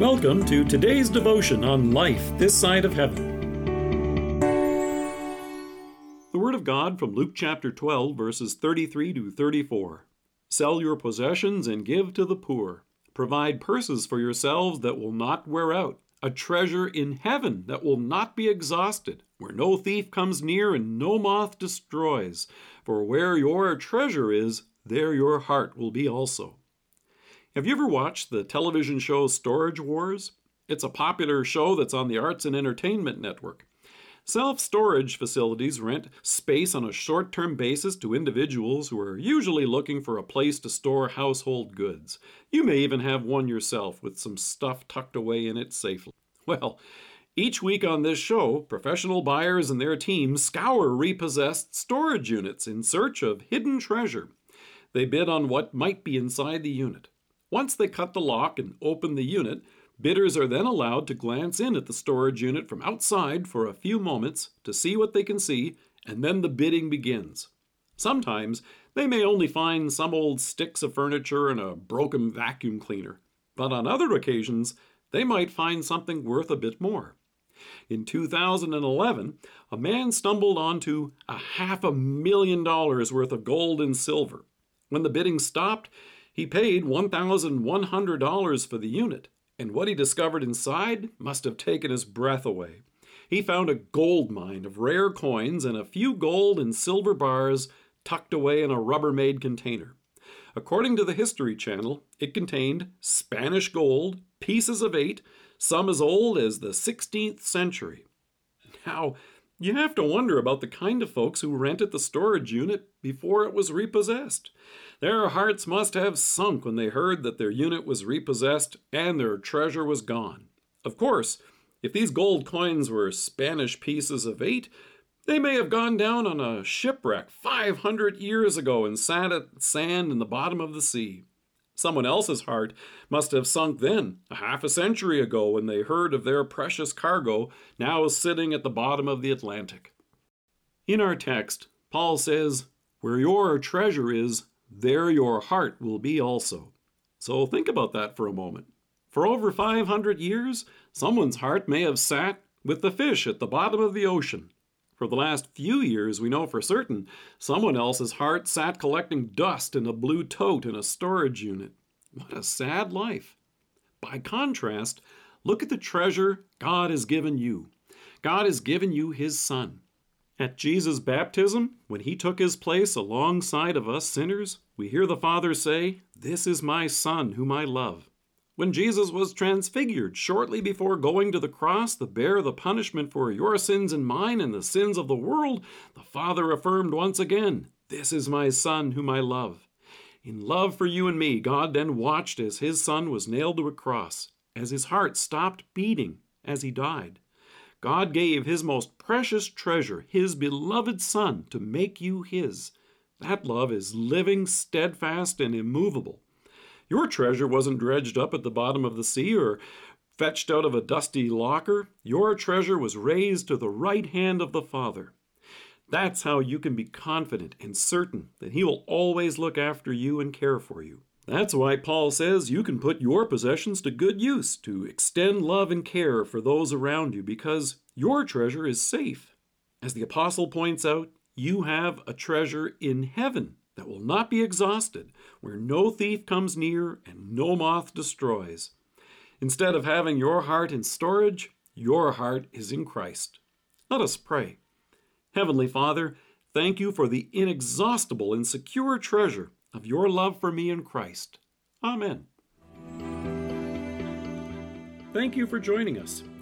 Welcome to today's devotion on life this side of heaven. The Word of God from Luke chapter 12, verses 33 to 34. Sell your possessions and give to the poor. Provide purses for yourselves that will not wear out, a treasure in heaven that will not be exhausted, where no thief comes near and no moth destroys. For where your treasure is, there your heart will be also. Have you ever watched the television show Storage Wars? It's a popular show that's on the Arts and Entertainment Network. Self storage facilities rent space on a short term basis to individuals who are usually looking for a place to store household goods. You may even have one yourself with some stuff tucked away in it safely. Well, each week on this show, professional buyers and their teams scour repossessed storage units in search of hidden treasure. They bid on what might be inside the unit. Once they cut the lock and open the unit, bidders are then allowed to glance in at the storage unit from outside for a few moments to see what they can see, and then the bidding begins. Sometimes they may only find some old sticks of furniture and a broken vacuum cleaner, but on other occasions they might find something worth a bit more. In 2011, a man stumbled onto a half a million dollars worth of gold and silver. When the bidding stopped, he paid $1,100 for the unit, and what he discovered inside must have taken his breath away. He found a gold mine of rare coins and a few gold and silver bars tucked away in a Rubbermaid container. According to the History Channel, it contained Spanish gold, pieces of eight, some as old as the 16th century. Now, you have to wonder about the kind of folks who rented the storage unit before it was repossessed. Their hearts must have sunk when they heard that their unit was repossessed and their treasure was gone. Of course, if these gold coins were Spanish pieces of eight, they may have gone down on a shipwreck 500 years ago and sat at sand in the bottom of the sea. Someone else's heart must have sunk then, a half a century ago, when they heard of their precious cargo now sitting at the bottom of the Atlantic. In our text, Paul says, Where your treasure is, there your heart will be also. So think about that for a moment. For over 500 years, someone's heart may have sat with the fish at the bottom of the ocean, for the last few years, we know for certain someone else's heart sat collecting dust in a blue tote in a storage unit. What a sad life. By contrast, look at the treasure God has given you. God has given you His Son. At Jesus' baptism, when He took His place alongside of us sinners, we hear the Father say, This is my Son whom I love. When Jesus was transfigured shortly before going to the cross to bear the punishment for your sins and mine and the sins of the world, the Father affirmed once again, This is my Son whom I love. In love for you and me, God then watched as his Son was nailed to a cross, as his heart stopped beating as he died. God gave his most precious treasure, his beloved Son, to make you his. That love is living, steadfast, and immovable. Your treasure wasn't dredged up at the bottom of the sea or fetched out of a dusty locker. Your treasure was raised to the right hand of the Father. That's how you can be confident and certain that He will always look after you and care for you. That's why Paul says you can put your possessions to good use to extend love and care for those around you because your treasure is safe. As the Apostle points out, you have a treasure in heaven that will not be exhausted, where no thief comes near and no moth destroys. Instead of having your heart in storage, your heart is in Christ. Let us pray. Heavenly Father, thank you for the inexhaustible and secure treasure of your love for me in Christ. Amen. Thank you for joining us.